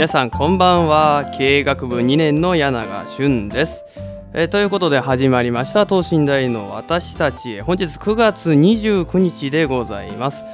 皆さんこんばんは。経営学部2年の柳川俊です、えー、ということで始まりました。等身大の私たち本日9月29日でございます。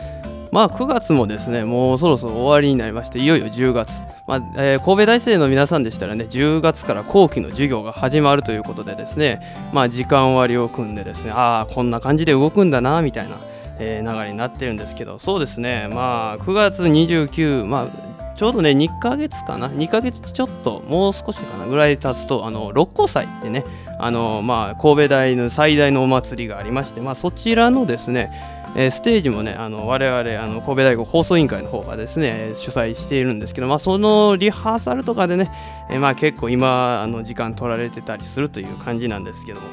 まあ9月もですねもうそろそろ終わりになりましていよいよ10月。まあえー、神戸大生の皆さんでしたらね10月から後期の授業が始まるということでですねまあ時間割を組んでですねああこんな感じで動くんだなみたいなえー、流れになってるんですけどそうですね。まあ9月29まあちょうどね2ヶ月かな？2ヶ月ちょっともう少しかなぐらい経つとあの六甲祭でねあの、まあ、神戸大の最大のお祭りがありまして、まあ、そちらのですねえステージもねあの我々あの神戸大学放送委員会の方がですね主催しているんですけど、まあ、そのリハーサルとかでね、えまあ、結構今あの時間取られてたりするという感じなんですけども。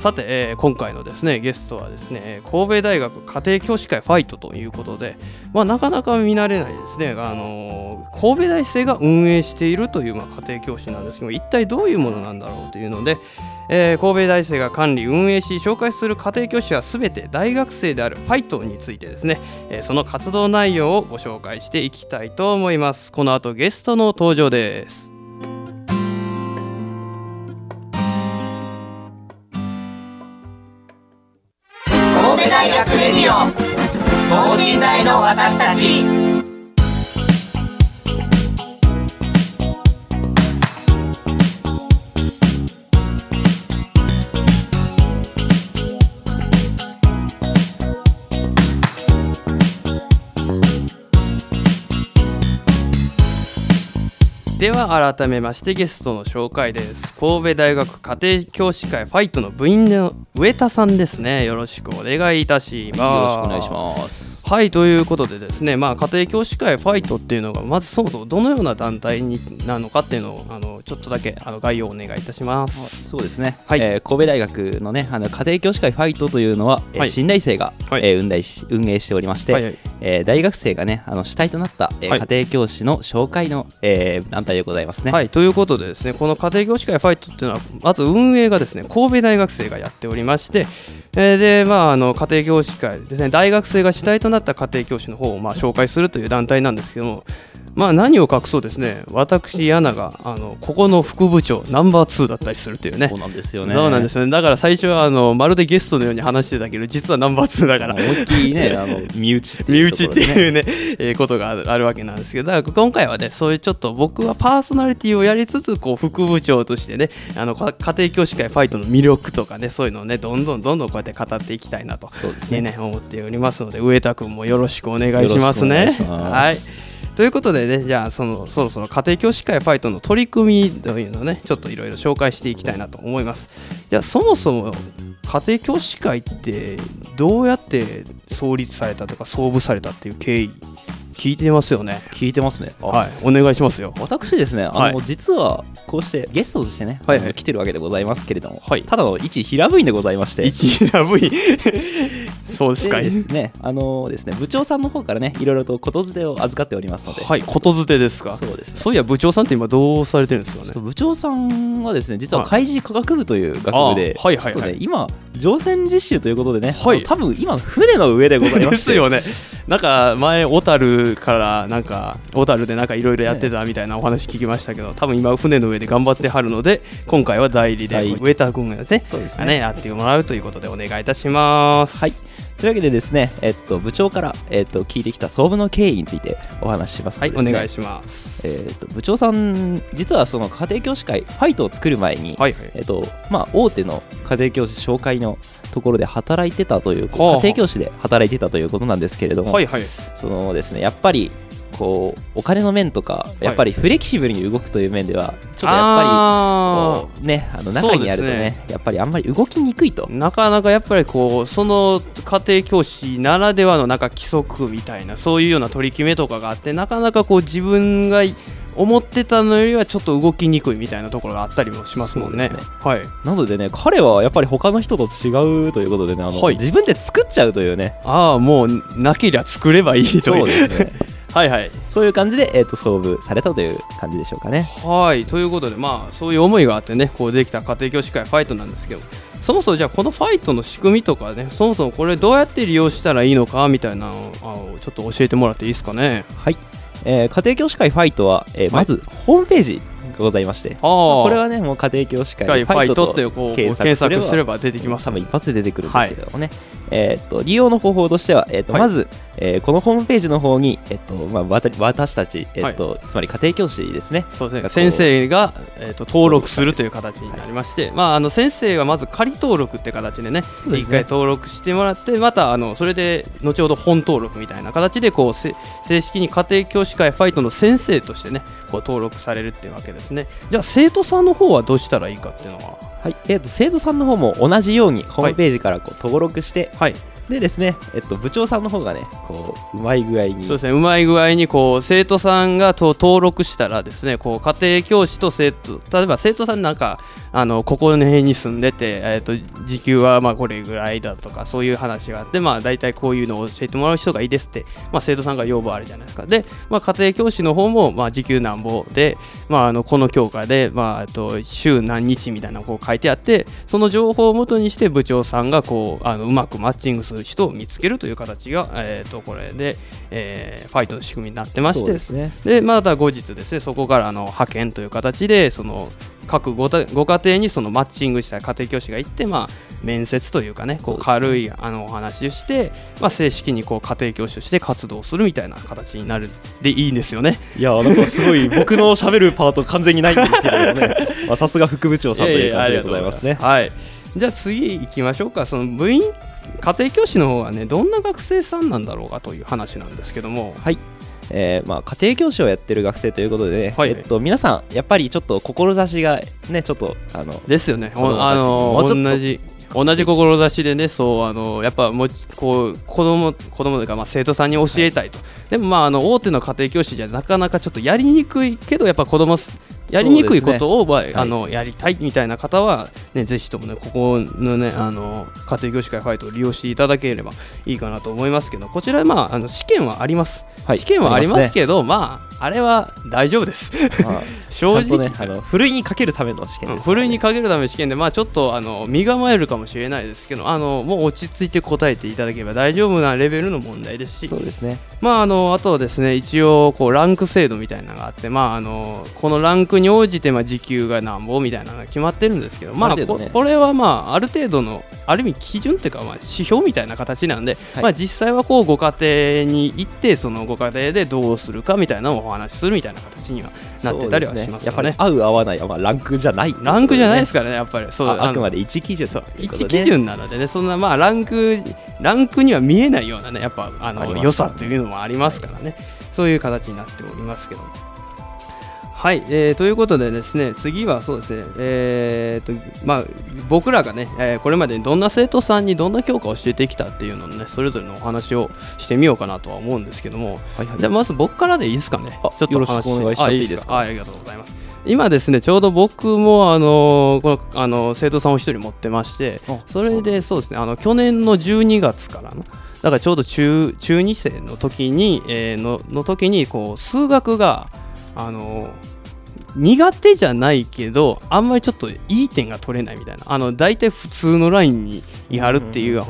さて、えー、今回のですねゲストはですね神戸大学家庭教師会ファイトということで、まあ、なかなか見慣れないですね、あのー、神戸大生が運営しているという、まあ、家庭教師なんですけど一体どういうものなんだろうというので、えー、神戸大生が管理運営し紹介する家庭教師は全て大学生であるファイトについてですね、えその活動内容をご紹介していきたいと思います。この後ゲストの登場です。レディオ等身大の私たち。では改めましてゲストの紹介です。神戸大学家庭教師会ファイトの部員の上田さんですね。よろしくお願いいたします。よろしくお願いします。はいということでですね、まあ、家庭教師会ファイトっていうのがまずそもそもどのような団体になのかっていうのをあのちょっとだけあの概要をお願いいたします。そうですね、はい。えー、神戸大学のねあの家庭教師会ファイトというのは、はい、新大生が、はい、えー、運営し運営しておりまして、はいはい、えー、大学生がねあの主体となった、えー、家庭教師の紹介の、えー、団体でございますね。はいということでですねこの家庭教師会ファイトっていうのはまず運営がですね神戸大学生がやっておりまして、えー、でまああの家庭教師会ですね大学生が主体となった家庭教師の方をまあ紹介するという団体なんですけどもまあ何を隠そうですね。私ヤナがあのここの副部長ナンバー2だったりするというね。そうなんですよね。そうなんですよね。だから最初はあのまるでゲストのように話してたけど実はナンバー2だから。思いっきりね あの身内っていう、ね、身内っていうね、えー、ことがあるわけなんですけどだから今回はねそういうちょっと僕はパーソナリティをやりつつこう副部長としてねあの家庭教師会ファイトの魅力とかねそういうのをねどんどんどんどんこうやって語っていきたいなとそうですね、ね、思っておりますので上田君もよろしくお願いしますね。はいということでねじゃあそのそろそろ家庭教師会ファイトの取り組みというのをねちょっといろいろ紹介していきたいなと思います。じゃあそもそも家庭教師会ってどうやって創立されたとか創部されたっていう経緯聞いてますよね？聞いてますね。はいお願いしますよ。私ですねあの、はい、実はこうしてゲストとしてね、はいはい、来てるわけでございますけれども、はい、ただの一平部員でございまして。一平部員そうですか。ですねあのですね部長さんの方からねいろいろとことづてを預かっておりますので。はいことづてですか。そうです、ね、そういや部長さんって今どうされてるんですかね。部長さんはですね実は海事科学部という学部で、はい、はいはい。はい、今乗船実習ということでね、はい、多分今船の上でございます。よね。なんか前小樽からなんか小樽でなんかいろいろやってたみたいなお話聞きましたけど多分今船の上で頑張ってはるので今回は代理で上田君がですねそうですねやってもらうということでお願いいたします。はいというわけでですね、えっと、部長から、えっと、聞いてきた総部の経緯についてお話しします、ね、はいお願いします、えっと、部長さん実はその家庭教師会ファイトを作る前に、はいはい、えっとまあ、大手の家庭教師紹介のところで働いてたという家庭教師で働いてたということなんですけれども、はいはい、そのですねやっぱりこうお金の面とかやっぱりフレキシブルに動くという面ではちょっとやっぱりこうねあの中にあるとね、ね、やっぱりあんまり動きにくいと。なかなかやっぱりこうその家庭教師ならではのなんか規則みたいなそういうような取り決めとかがあってなかなかこう自分が思ってたのよりはちょっと動きにくいみたいなところがあったりもしますもんね。ね。はい、なのでね彼はやっぱり他の人と違うということでねあの、はい、自分で作っちゃうというね。ああもうなけりゃ作ればいいという。そうですねはいはいそういう感じで、えーと、創部されたという感じでしょうかね。はいということでまあそういう思いがあってねこうできた家庭教師会ファイトなんですけどそもそもじゃあこのファイトの仕組みとかねそもそもこれどうやって利用したらいいのかみたいなのをちょっと教えてもらっていいですかね。はいえー、家庭教師会ファイトは、えー、まずホームページがございまして、これはねもう家庭教師会ファイトってこう検索すれば出てきます、多分一発で出てくるんですけどもね、はい、えー、っと利用の方法としては、えー、っとまず、えー、このホームページの方に、えっとまあ、私たち、えっと、はい、つまり家庭教師ですね。そうですね。先生が、えっと、登録するという形になりまして、はい、まあ、あの先生がまず仮登録って形でね一、回登録してもらってまたあのそれで後ほど本登録みたいな形でこう正式に家庭教師会ファイトの先生としてねこう登録されるっていうわけですね。じゃあ生徒さんの方はどうしたらいいかっていうのは？はい、えーと、生徒さんの方も同じようにホームページからこう登録して、はい、でですね、えっと、部長さんの方がねこううまい具合にそうですね。うまい具合にこう生徒さんがと登録したらですねこう家庭教師と生徒例えば生徒さんなんかあのここの辺に住んでて、えーと、時給はまあこれぐらいだとかそういう話があって、まあ、大体こういうのを教えてもらう人がいいですって、まあ、生徒さんが要望あるじゃないですか。で、まあ、家庭教師の方もまあ時給なんぼで、まあ、あのこの教科で、まあ、と週何日みたいなのを書いてあってその情報をもとにして部長さんがこうあのうまくマッチングする人を見つけるという形が、えー、とこれで、えー、ファイトの仕組みになってまして。で、ね、でまた後日ですねそこからあの派遣という形でその各ごご家庭にそのマッチングした家庭教師が行って、まあ、面接というかねこう軽いあのお話をして、まあ、正式にこう家庭教師として活動するみたいな形になるでいいんですよね。いやなんかすごい 僕のしゃべるパート完全にないんですけどね。さすが副部長さんという感じでございますね。はい。じゃあ次行きましょうか。その部員家庭教師の方はねどんな学生さんなんだろうかという話なんですけども。はいえーまあ、家庭教師をやってる学生ということでね、はい、えっと、皆さんやっぱりちょっと志がねちょっとあのですよね。あの同じ同じ志でねそうあのやっぱもこう子供子供というかまあ生徒さんに教えたいと、はい、でもまああの大手の家庭教師じゃなかなかちょっとやりにくいけどやっぱ子供やりにくいことを、ね、あの、やりたいみたいな方は、ね、ぜひともね、ここのね、あの家庭教師会ファイトを利用していただければいいかなと思いますけど、こちら、まあ、あの試験はあります。はい、試験はありますけど、まあ、あれは大丈夫です。正直、ね、あのふるいにかけるための試験です、ね、ふるいにかけるための試験で、まあ、ちょっとあの身構えるかもしれないですけど、あのもう落ち着いて答えていただければ大丈夫なレベルの問題ですし、そうですね。まあ、あのあとですね、一応こうランク制度みたいなのがあって、まあ、あのこのランクに応じて、まあ、時給がなんぼみたいなのが決まってるんですけど、まあ、ね、これはまあある程度のある意味基準っていうかまあ指標みたいな形なんで、はい、まあ、実際はこうご家庭に行ってそのご家庭でどうするかみたいなのをお話しするみたいな形にはなってたりはします、ね、やっぱり合う合わないはまあランクじゃない、ね、ランクじゃないですからねやっぱり。そうあくまで一基準そう一基準なのでねそんなまあランクランクには見えないようなねやっぱあの良さというのもありますからね。そういう形になっておりますけどはい、えー、ということでですね次はそうですね、えーとまあ、僕らがね、えー、これまでにどんな生徒さんにどんな教科を教えてきたっていうのをねそれぞれのお話をしてみようかなとは思うんですけども、はいはい、じゃまず僕からでいいですかね？ちょっとお話しお願いしていいですか？ありがとうございます。今ですねちょうど僕もあのこのあの生徒さんを一人持ってましてそれでそうですねあの去年の12月からのだからちょうど中中2生の時に、えー、のの時にこう数学があの苦手じゃないけどあんまりちょっといい点が取れないみたいな。あの大体普通のラインにいはるっていう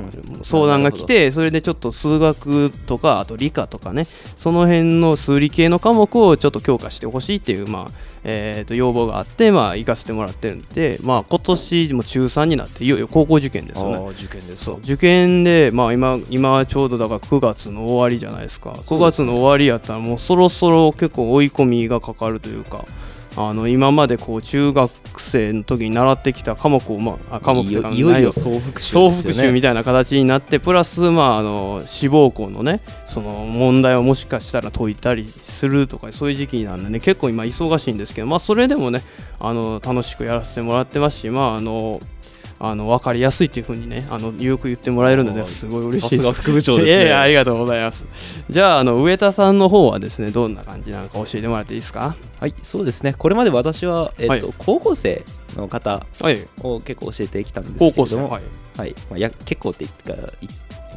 相談が来てそれでちょっと数学とかあと理科とかねその辺の数理系の科目をちょっと強化してほしいっていうまあえー、と要望があって、まあ、行かせてもらってるんで、まあ、今年も中3になっていよいよ高校受験ですよね。受験ですそう。受験で、まあ今、今ちょうどだから9月の終わりじゃないですか。9月の終わりやったらもうそろそろ結構追い込みがかかるというかあの今までこう中学生の時に習ってきた科目を、まあ、科目というかいよいよ総復習、総復習みたいな形になってプラス、まあ、あの志望校のねその問題をもしかしたら解いたりするとかそういう時期なんでね結構今忙しいんですけど、まあ、それでもねあの楽しくやらせてもらってますし、まあ、あのあの分かりやすいっていうふうにねあのよく言ってもらえるのですごい嬉しいです。さすが副部長ですね。いやありがとうございます。じゃああの上田さんの方はですねどんな感じなのか教えてもらっていいですか？はいそうですねこれまで私はえっ、ー、と、はい、高校生の方を結構教えてきたんですけども、はい、はい、まあや結構って言ってから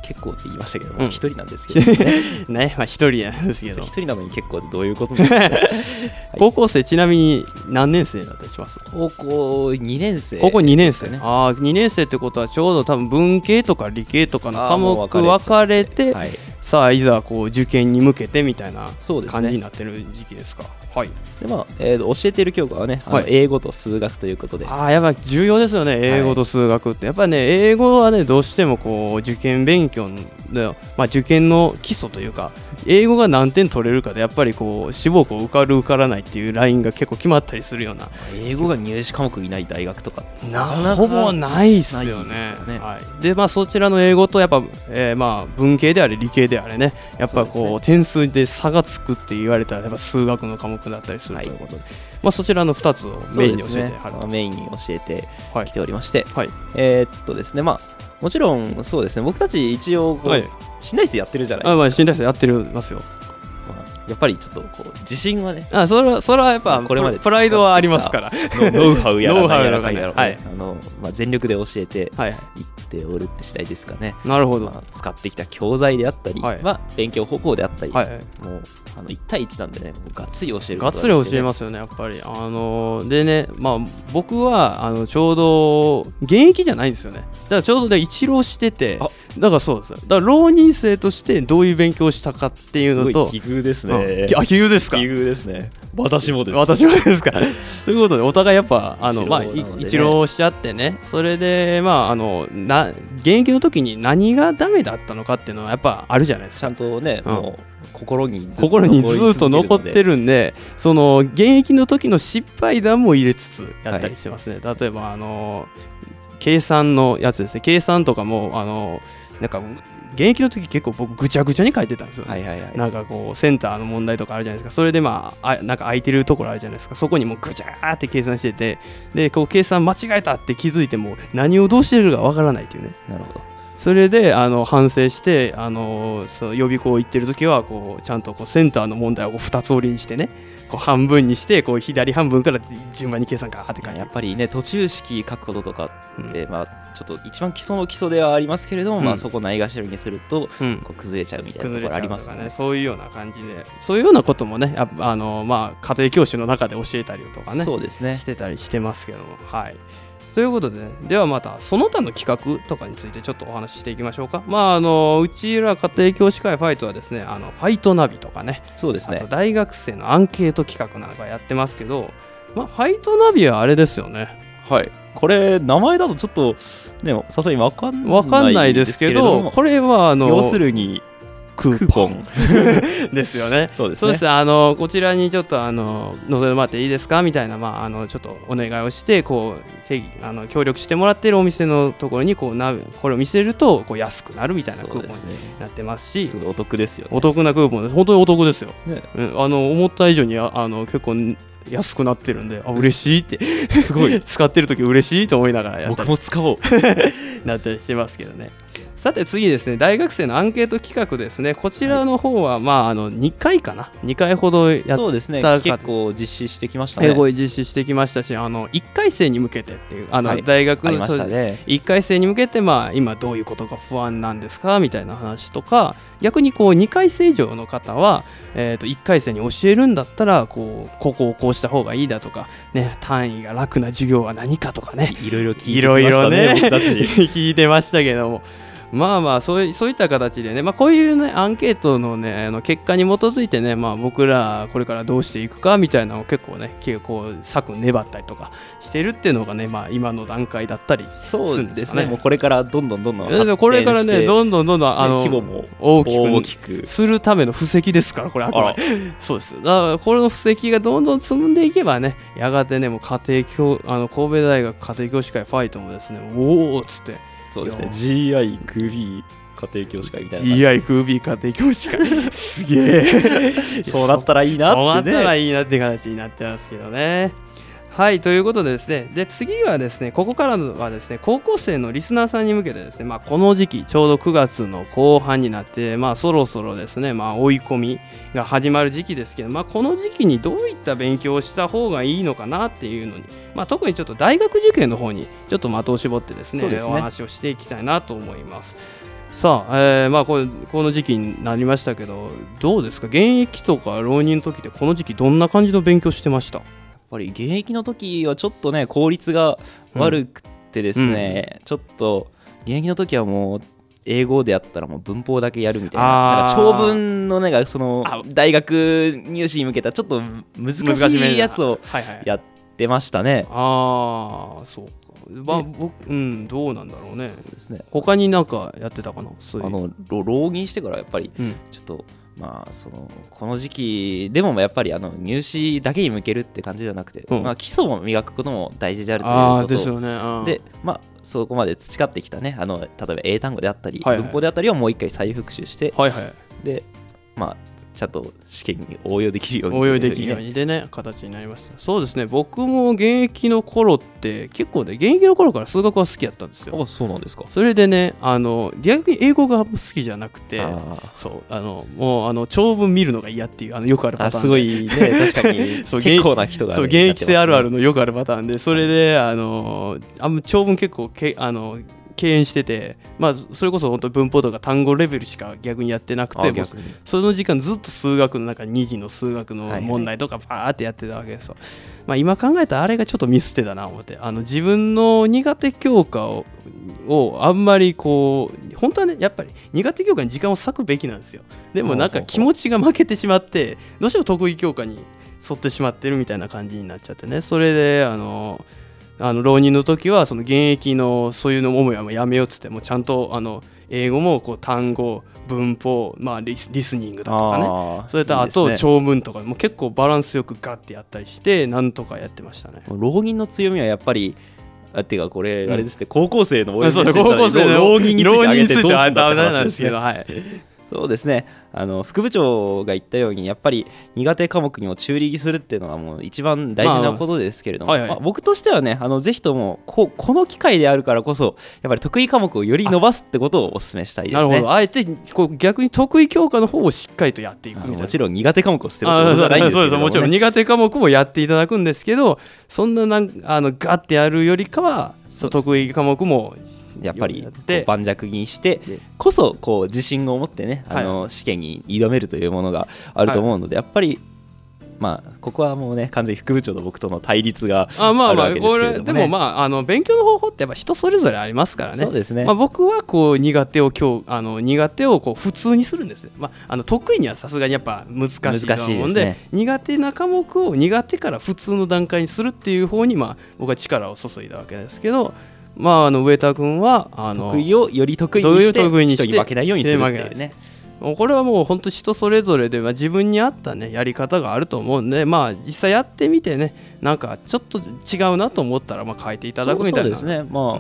結構って言いましたけども、一、うん、人なんですけどね。ね、まあ一人なんですけど。一人なのに結構ってどういうことなんですか、はい、高校生、ちなみに何年生だったりします？高校2年生、高校2年生ね。ああ、2年生ってことはちょうど多分文系とか理系とかの科目分かれて、はい、さあいざこう受験に向けてみたいな感じになってる時期ですか？はい。でまあえー、教えている教科はね、はい、英語と数学ということで。ああやっぱ重要ですよね英語と数学って、はい、やっぱりね英語はねどうしてもこう受験勉強の、まあ、受験の基礎というか英語が何点取れるかでやっぱりこう志望校受かる受からないっていうラインが結構決まったりするような。英語が入試科目いない大学とか。なほぼないっすよね。で、ね。はい、でまあそちらの英語とやっぱ、えー、まあ文系であれ理系であれねやっぱこう、ね、点数で差がつくって言われたらやっぱ数学の科目だったりするということで、まあ、そちらの2つをメインに教えて、ね、メインに教えてきておりまして、はい、えー、っとですね。まあもちろんそうですね。僕たち一応はい、新大生やってるじゃないですか。あ、まあ、新大生やってるますよやっぱりちょっとこう自信はねあそれはそれはやっぱこれまでプライドはありますから。ノウハウやら何やら かんやら、はい、あのまあ、全力で教えていっておるって次第ですかね。なるほど、まあ、使ってきた教材であったり、はい、まあ、勉強方法であったり、はい、もうあの1対1なんでねがっつり教えるがっつり教えますよねやっぱり。あのでねまあ僕はあのちょうど現役じゃないんですよね。だからちょうどね一浪しててだからそうです。だから浪人生としてどういう勉強をしたかっていうのと奇遇ですね、うん、あ奇遇ですか？奇遇ですね。私もです。私もですか？ということでお互いやっぱあの、まあ、一浪しちゃってね。それでまああのな現役の時に何がダメだったのかっていうのはやっぱあるじゃないですか。ちゃんとね、うん、もう心に心にずっと残ってるんでその現役の時の失敗談も入れつつやったりしてますね、はい、例えばあの計算のやつですね。計算とかもあのなんか現役の時結構僕ぐちゃぐちゃに書いてたんですよ、はいはいはい、なんかこうセンターの問題とかあるじゃないですか。それでまああなんか空いてるところあるじゃないですか。そこにもうぐちゃーって計算してて。でこう計算間違えたって気づいても何をどうしてるかわからないっていうね。なるほど。それであの反省してあのそう予備校行ってる時はこうちゃんとこうセンターの問題を2つ折りにしてねこう半分にしてこう左半分から順番に計算かって書いてやっぱりね途中式書くこととかって、うん、まあちょっと一番基礎の基礎ではありますけれども、うん、まあそこないがしろにすると、こう崩れちゃうみたいなところありますよね、ね、そういうような感じで。そういうようなこともねあのまあ家庭教師の中で教えたりとかね。そうですね。してたりしてますけども。はい。ということで、ね、ではまたその他の企画とかについてちょっとお話ししていきましょうか。まああのうちら家庭教師会ファイトはですね、あのファイトナビとかね、そうですね。大学生のアンケート企画なんかやってますけど、まあファイトナビはあれですよね。はい。これ名前だとちょっとねさすがにわかんないわかんないですけど、これはあの要するにクーポン。ですよね。そうですね。すあのこちらにちょっとあの覗いてもらっていいですかみたいなまああのちょっとお願いをしてこうあの協力してもらっているお店のところにこうなこれを見せるとこう安くなるみたいなクーポンになってますし、すごいお得ですよ、ね、お得なクーポンです本当にお得ですよ。ね、あの思った以上にあの結構安くなってるんであ嬉しいって。すごい。使ってる時嬉しいと思いながらやった僕も使おう。なったりしてますけどねさて次ですね大学生のアンケート企画ですね。こちらの方は、まああの2回かな？2回ほどやったそうですね。結構実施してきましたね。実施してきましたしあの1回生に向けてっていうあの、はい、大学の、ね、1回生に向けて、まあ、今どういうことが不安なんですかみたいな話とか逆にこう2回生以上の方は、えー、と1回生に教えるんだったらこうここをこうした方がいいだとか、ね、単位が楽な授業は何かとかね。いろいろ聞いてましたねね 聞いてましたけどもまあまあそういそういった形でね、まあ、こういうねアンケートのねあの結果に基づいてね、まあ、僕らこれからどうしていくかみたいなのを結構ね結構策粘ったりとかしてるっていうのがね、まあ、今の段階だったりするんですね。もうこれからどんどんどんどんこれからねどんどんどんどんあの規模も大きくするための布石ですからこれあくまで。そうです。だからこれの布石がどんどん積んでいけばねやがてねもう家庭教あの神戸大学家庭教師会ファイトもですねおおっつってそうですね。GI クービー家庭教師会みたいな GI クービー家庭教師会。すげえ。そうなったらいいなって、ね、そうなったらいいなって形になってますけどねはいということでですねで次はですねここからはですね高校生のリスナーさんに向けてですね、まあ、この時期ちょうど9月の後半になって、まあ、そろそろですね、まあ、追い込みが始まる時期ですけど、まあ、この時期にどういった勉強をした方がいいのかなっていうのに、まあ、特にちょっと大学受験の方にちょっと的を絞ってですね、ね、お話をしていきたいなと思います。さあ、えー、まあここの時期になりましたけどどうですか？現役とか浪人の時ってこの時期どんな感じの勉強してました？ぱり現役の時はちょっとね効率が悪くてですね、うん、ちょっと現役の時はもう英語でやったらもう文法だけやるみたいな長文のねその大学入試に向けたちょっと難しいやつをやってましたね。ああそうか。まあ僕うんどうなんだろうね。ですね。他になんかやってたかな？そういう。あの浪人してからやっぱりちょっと、うんまあ、そのこの時期でもやっぱりあの入試だけに向けるって感じじゃなくて、うん、まあ、基礎を磨くことも大事であるということでね、で、まあ、そこまで培ってきたねあの例えば英単語であったり、はいはい、文法であったりをもう一回再復習して、はいはい、でまあちゃんと試験に応用できるように、応用できるようにでね形になりました。そうですね。僕も現役の頃って結構ね現役の頃から数学は好きやったんですよ。あそうなんですか。それでねあの逆に英語が好きじゃなくてそうあのもうあの長文見るのが嫌っていうあのよくあるパターンすごいね。確かに。そう結構な人が、ね、そう現役性あるあるのよくあるパターンで それであのあ長文結構けあの敬遠してて、まあ、それこそ本当文法とか単語レベルしか逆にやってなくてその時間ずっと数学の中2次の数学の問題とかバーってやってたわけですよ、まあ、今考えたらあれがちょっとミスってたな思って。あの自分の苦手教科ををあんまりこう本当はねやっぱり苦手教科に時間を割くべきなんですよ。でもなんか気持ちが負けてしまってどうしても得意教科に沿ってしまってるみたいな感じになっちゃってね。それであのあの浪人の時はその現役のそういうのもややめようっつってもちゃんとあの英語もこう単語文法、まあ、リスリスニングだとかね。それとあと長文とかも結構バランスよくガッてやったりしてなんとかやってましたね。浪人の強みはやっぱりあっていうかこれあれですね、うん、高校生の応援高校生の浪人についてどうするんだって話なんですけど、はい、そうですね。あの副部長が言ったようにやっぱり苦手科目にも中力するっていうのはもう一番大事なことですけれども、まあはいはい、まあ、僕としてはねあのぜひともここの機会であるからこそやっぱり得意科目をより伸ばすってことをお勧めしたいですね。なるほど。あえてこう逆に得意教科の方をしっかりとやっていくもちろん苦手科目を捨てるってことじゃないんですけど、ね、もちろん苦手科目もやっていただくんですけどそんななんあのガッてやるよりかは得意科目もやっぱり盤石にしてこそこう自信を持ってねあの試験に挑めるというものがあると思うのでやっぱりまあ、ここはもうね完全に副部長と僕との対立があまあまあこれでもまああの勉強の方法ってやっぱ人それぞれありますからね。そうですね、まあ、僕はこう苦手を今日あの苦手をこう普通にするんですまあ、あの得意にはさすがにやっぱ難しいと思うんで、ね、苦手な科目を苦手から普通の段階にするっていう方にまあ僕は力を注いだわけですけどまあ、あの上田君はあの得意をより得意にして得意にして人に負けないようにするっていうね。これはもう本当人それぞれでは自分に合ったねやり方があると思うんでまあ実際やってみてねなんかちょっと違うなと思ったらまあ変えていただくみたいな。そうですね。ま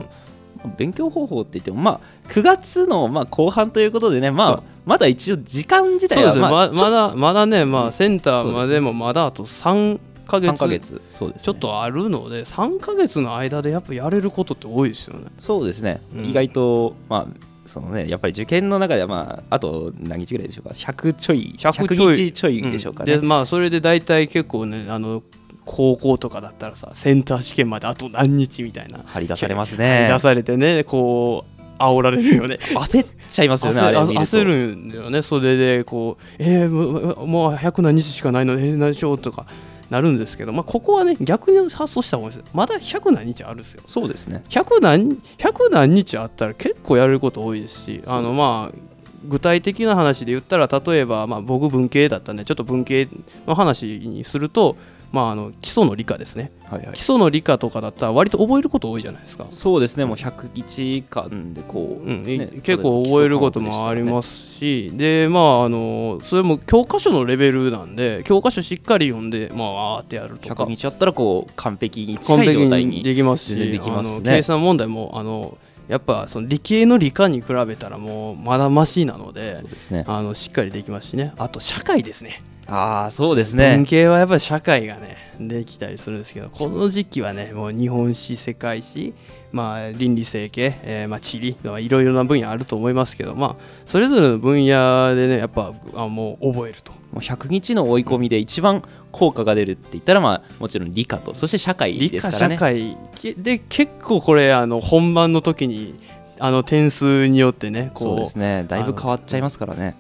あ、うん、勉強方法って言ってもまあ9月のまあ後半ということでねまあまだ一応時間自体はままだまだねまあセンターまでもまだあと3ヶ月。ヶ月。そうです、ね、ちょっとあるので3か月の間でやっぱやれることって多いですよね。そうですね、うん、意外とまあそのね、やっぱり受験の中では、まあ、あと何日ぐらいでしょうか、100ちょい、100日ちょいでしょうかね。うん、でまあ、それで大体結構ね、あの高校とかだったらさ、センター試験まであと何日みたいな、張り出されますね。張り出されてね、こう、煽られるよね。焦っちゃいますよね焦るんだよね。それでこうえー、もう100何日しかないの？えー、何しよう？とかなるんですけど、まあ、ここはね逆に発想した方がいいです。まだ100何日あるんですよ。そうですね。100何 ,100 何日あったら結構やれること多いですしあのまあ具体的な話で言ったら例えば、まあ、僕文系だったんでちょっと文系の話にするとまあ、あの基礎の理科ですね、はいはい、基礎の理科とかだったら割と覚えること多いじゃないですか。そうですね。もう101巻でこう、うん。ね、結構覚えることもありますし。でまああのそれも教科書のレベルなんで教科書しっかり読んでまああってやるとか。100日あったらこう完璧に近い状態にできますしできます、ね、計算問題もあのやっぱその理系の理科に比べたらもうまだましなので、ね、あのしっかりできますしね。あと社会ですね。ああそうですね。文系はやっぱり社会がねできたりするんですけどこの時期はねもう日本史世界史まあ倫理整形、えー、まあ地理いろいろな分野あると思いますけどまあそれぞれの分野でねやっぱあもう覚えるともう100日の追い込みで一番効果が出るって言ったらまあもちろん理科とそして社会ですからね。理科社会。で結構これあの本番の時にあの点数によってねこうそうですね。だいぶ変わっちゃいますからね。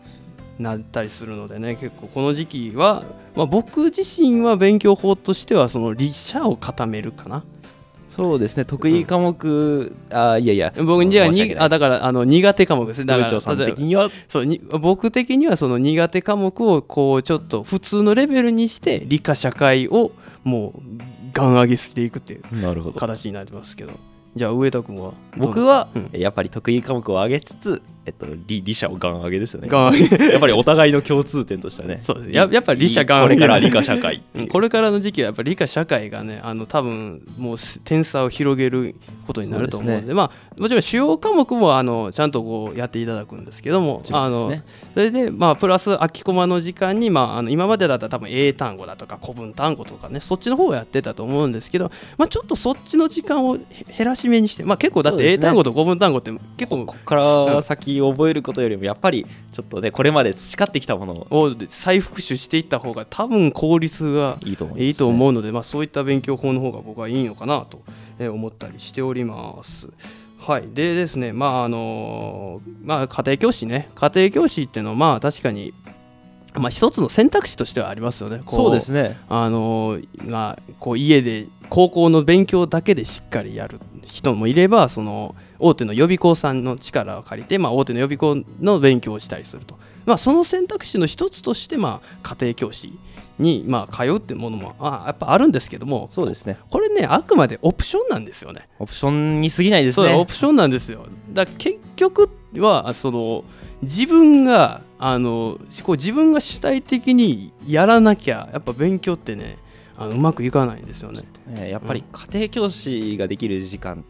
なったりするのでね結構この時期は、まあ、僕自身は勉強法としてはその理社を固めるかなそうですね得意科目、うん、あいやいや。僕にはにあだからあの苦手科目ですねだからさん的には？そうに僕的にはその苦手科目をこうちょっと普通のレベルにして理科社会をもうガン上げしていくっていう形になりますけどじゃあ上田君は？僕はやっぱり得意科目を上げつつ、えっと、理理社をガン上げですよね。ガン上げ。やっぱりお互いの共通点としてはね。そうややっぱり理社ガン上げ。これから理科社会これからの時期はやっぱり理科社会がねあの多分もう点差を広げることになると思うので、ね、まあもちろん主要科目もあのちゃんとこうやっていただくんですけども、あのそれでまあプラス空きコマの時間にまああの今までだったら多分英単語だとか古文単語とかねそっちの方をやってたと思うんですけど、まあちょっとそっちの時間を減らしめにして、まあ結構だって英単語と古文単語って結構ここから先覚えることよりもやっぱりちょっとねこれまで培ってきたものを再復習していった方が多分効率がいいと思うので、まあそういった勉強法の方が僕はいいのかなと思ったりしております。はい、でですね、まああのまあ、家庭教師ね、家庭教師っていうのは、まあ、確かに、まあ、一つの選択肢としてはありますよね。そうですね。あのまあ、こう家で高校の勉強だけでしっかりやる人もいれば、その大手の予備校さんの力を借りて、まあ、大手の予備校の勉強をしたりすると。まあ、その選択肢の一つとして、まあ、家庭教師に、まあ、通うっていうものもあやっぱあるんですけどもそうですねこれねあくまでオプションなんですよねオプションに過ぎないですねオプションなんですよだ結局はその自分があのこう自分が主体的にやらなきゃやっぱ勉強ってねあのうまくいかないんですよね。ねやっぱり家庭教師ができる時間、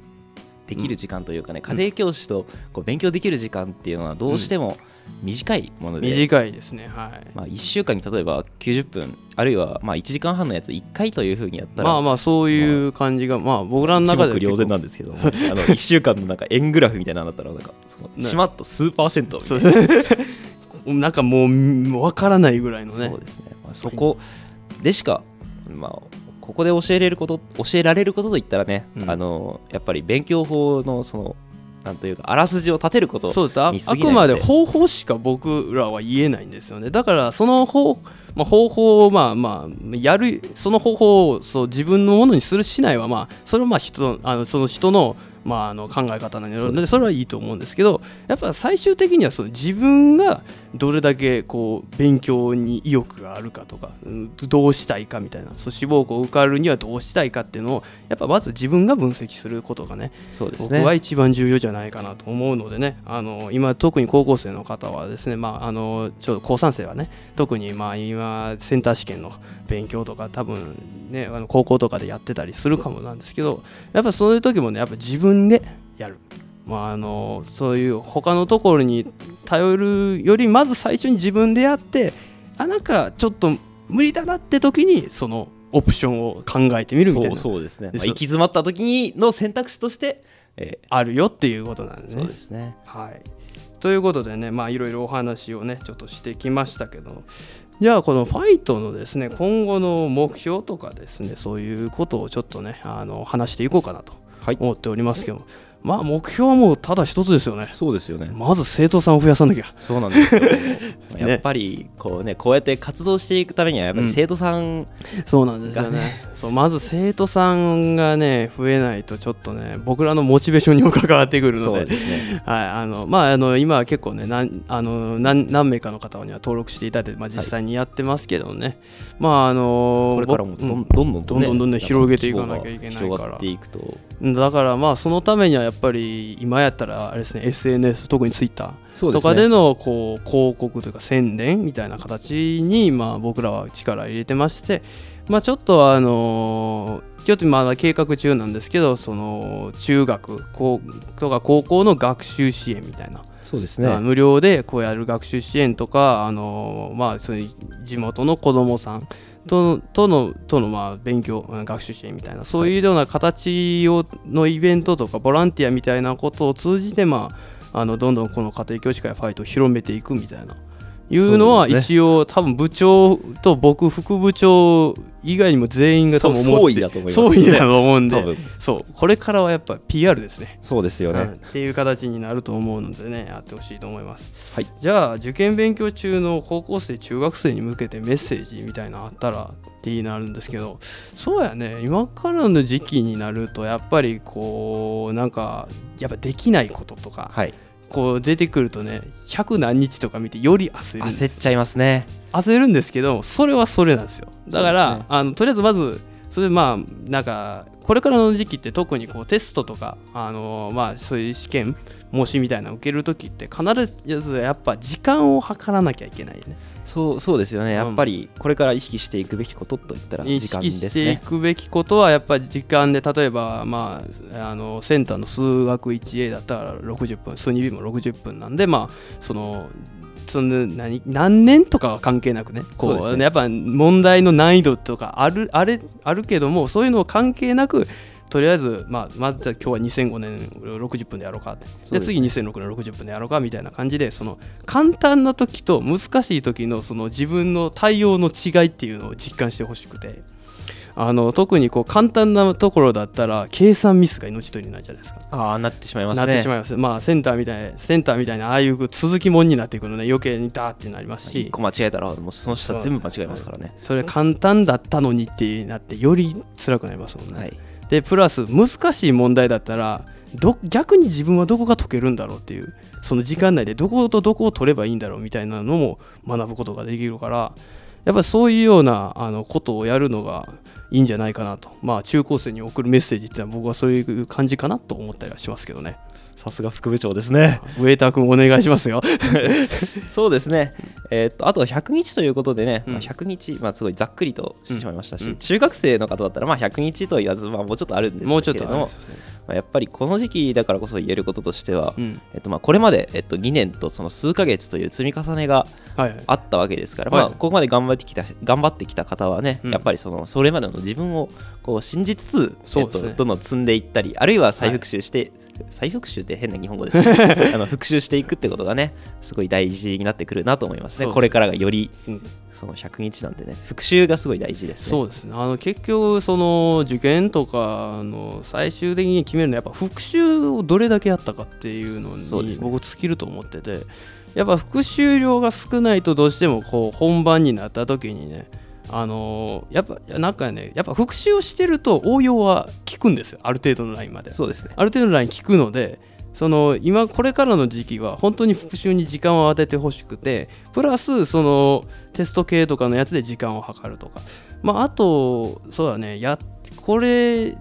できる時間というかね、家庭教師とこう勉強できる時間っていうのはどうしても、うん。短いもので。短いですねはい、まあ、1週間に例えば90分あるいはまあ1時間半のやつ1回というふうにやったらまあまあそういう感じが、まあ、僕らの中で一目瞭然なんですけどあの1週間のなんか円グラフみたいなのだったらなんか しまっと数パーセントみたいななんかもう分からないぐらいのね。そうですね、まあ、そこでしか、まあ、ここで教えれること教えられることといったらね、うん、あのやっぱり勉強法のそのなんというかあらすじを立てることそうです。ああくまで方法しか僕らは言えないんですよね。だからその方,、まあ、方法をまあまあやるその方法をそう自分のものにするしないはまあそれはまあ人あのその人のまあ、あの考え方によるのでそれはいいと思うんですけどやっぱ最終的にはその自分がどれだけこう勉強に意欲があるかとかどうしたいかみたいなそう志望校を受かるにはどうしたいかっていうのをやっぱまず自分が分析することがねそうですね。僕は一番重要じゃないかなと思うのでねあの今特に高校生の方はですね、まあ、あのちょうど高3生はね特にまあ今センター試験の勉強とか多分ねあの高校とかでやってたりするかもなんですけどやっぱそういう時もねやっぱ自分でやる。まあ、あのそういう他のところに頼るよりまず最初に自分でやってあなんかちょっと無理だなって時にそのオプションを考えてみるみたいなそうですね、まあ、行き詰まった時にの選択肢として、えー、あるよっていうことなんですね。そうですねはいということでねまあいろいろお話をねちょっとしてきましたけどじゃあこのファイトのですね今後の目標とかですねそういうことをちょっとねあの話していこうかなと思っておりますけど、はい、まあ目標はもうただ一つですよね。そうですよね。まず生徒さんを増やさなきゃ。そうなんですよ。やっぱりこうねこうやって活動していくためにはやっぱり生徒さん、そうなんですよね。そうまず生徒さんがね増えないとちょっとね僕らのモチベーションにも関わってくるので。そうですね。はいあのまああの今は結構ねなんあの何何名かの方には登録していただいて、まあ、実際にやってますけどね、はい、まああのこれからもどんどん。どんどん、ね、どんどんどんどん広げていかなきゃいけないから。だからまあそのためにはやっぱり今やったらあれですね SNS 特に Twitter とかでのこう広告というか宣伝みたいな形にまあ僕らは力入れてましてまあちょっとあのちょっとまだ計画中なんですけどその中学高とか高校の学習支援みたいなそうですね、無料でこうやる学習支援とかあの、まあ、そういう地元の子どもさんととのとのまあ勉強学習支援みたいなそういうような形をのイベントとかボランティアみたいなことを通じて、まあ、あのどんどんこの家庭教師会ファイトを広めていくみたいないうのは一応、多分部長と僕副部長以外にも全員が多分思って総意だと思います、総意だと思うんでそうこれからはやっぱ PR ですね。そうですよね、うん、っていう形になると思うのでねやってほしいと思います、はい、じゃあ受験勉強中の高校生中学生に向けてメッセージみたいなのあったらってなるんですけどそうやね。今からの時期になるとやっぱりこうなんかやっぱできないこととか、はいこう出てくるとね100何日とか見てより焦る焦っちゃいますね。焦るんですけどそれはそれなんですよ。だから、ね、あのとりあえずまずそれまあなんかこれからの時期って特にこうテストとかあのまあそういう試験模試みたいなの受ける時って必ずやっぱ時間を計らなきゃいけないね。そうそうですよね。やっぱりこれから意識していくべきことといったら時間ですね。意識していくべきことはやっぱり時間で例えばまああのセンターの数学 1A だったら60分数 2B も60分なんでまあそのその何何年とかは関係なくねこう、ね、やっぱ問題の難易度とかあるあれあるけどもそういうのを関係なくとりあえず、まあ、まず今日は2005年60分でやろうかって。で、ね、次2006年60分でやろうかみたいな感じでその簡単な時と難しい時のその自分の対応の違いっていうのを実感してほしくて。あの特にこう簡単なところだったら計算ミスが命取りになるじゃないですか。ああなってしまいますね。なってしまいます。まあセンターみたいセンターみたいなああいう続きもんになっていくのね。余計にダーってなりますし。1個間違えたらもうその下全部間違えますからね。それ簡単だったのにってなってより辛くなりますもんね、はい、でプラス難しい問題だったらど逆に自分はどこが解けるんだろうっていうその時間内でどことどこを取ればいいんだろうみたいなのも学ぶことができるからやっぱりそういうようなあのことをやるのがいいんじゃないかなと、まあ、中高生に送るメッセージっていうのは僕はそういう感じかなと思ったりはしますけどね。さすが副部長ですね。ウェイター君お願いしますよ。そうですね。えー、っとあと100日ということでね、うん、まあ、100日、まあ、すごいざっくりとしてしまいましたし、うん、中学生の方だったらまあ100日と言わず、まあ、もうちょっとあるんですけれども、もうちょっと、ね、まあ、やっぱりこの時期だからこそ言えることとしては、うん、えっと、まあこれまで、えっと、2年とその数か月という積み重ねがあったわけですから、はいはい、まあ、ここまで頑張ってきた頑張ってきた方はね、やっぱりそのそれまでの自分をこう信じつつ、ね、えっと、どんどん積んでいったりあるいは再復習して、はい。再復習って変な日本語ですね。あの復習していくってことがねすごい大事になってくるなと思いますね。これからがより、うん、その100日なんでね復習がすごい大事ですね。そうですね。あの結局その受験とかの最終的に決めるのはやっぱ復習をどれだけやったかっていうのに僕尽きると思ってて、やっぱ復習量が少ないとどうしてもこう本番になった時にねあのー、やっぱなんかねやっぱ復習をしてると応用は効くんですよ。ある程度のラインまで。そうですね。ある程度のライン効くのでその今これからの時期は本当に復習に時間を当ててほしくてプラスそのテスト系とかのやつで時間を計るとか。まああとそうだねやこれ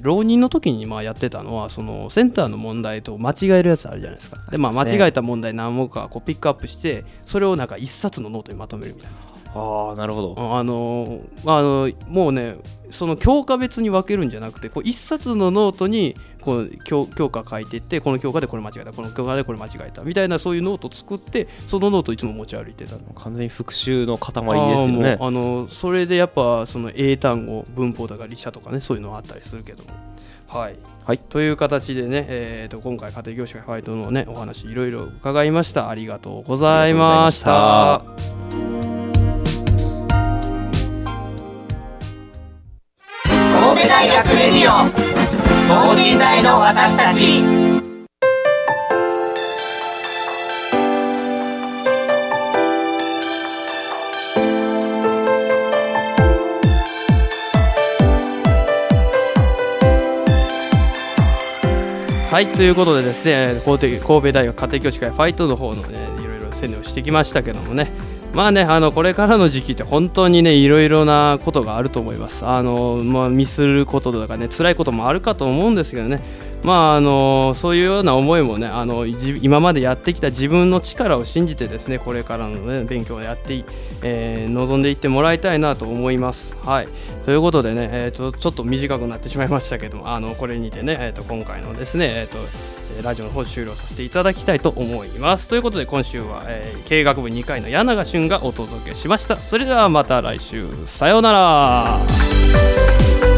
浪人の時にまあやってたのはそのセンターの問題と間違えるやつあるじゃないですか。で、まあ、間違えた問題何問かこうピックアップしてそれをなんか一冊のノートにまとめるみたいな。ああなるほど。あのあのもうねその教科別に分けるんじゃなくてこう一冊のノートにこう教教科書いていってこの教科でこれ間違えたこの教科でこれ間違えたみたいなそういうノート作ってそのノートいつも持ち歩いてた完全に復習の塊ですよね。あのそれでやっぱその英単語文法とか理社とかねそういうのあったりするけども。はい、はい、という形でね、えーと、今回家庭教師会ファイトのねお話いろいろ伺いました。ありがとうございました神戸大学レディオ。等身大の私たち。はいということでですね神戸大学家庭教師会ファイトの方のねいろいろ宣伝をしてきましたけどもねまあねあのこれからの時期って本当にねいろいろなことがあると思います。あのまあミスることとかね辛いこともあるかと思うんですけどね。まああのそういうような思いもねあの今までやってきた自分の力を信じてですねこれからの、ね、勉強をやってえー、臨んでいってもらいたいなと思います。はい。ということでね、えーと、ちょっと短くなってしまいましたけどもあのこれにてね、えーと、今回のですね、えーとラジオの方終了させていただきたいと思います。ということで今週は、えー、経営学部2回の柳永俊がお届けしました。それではまた来週さようなら。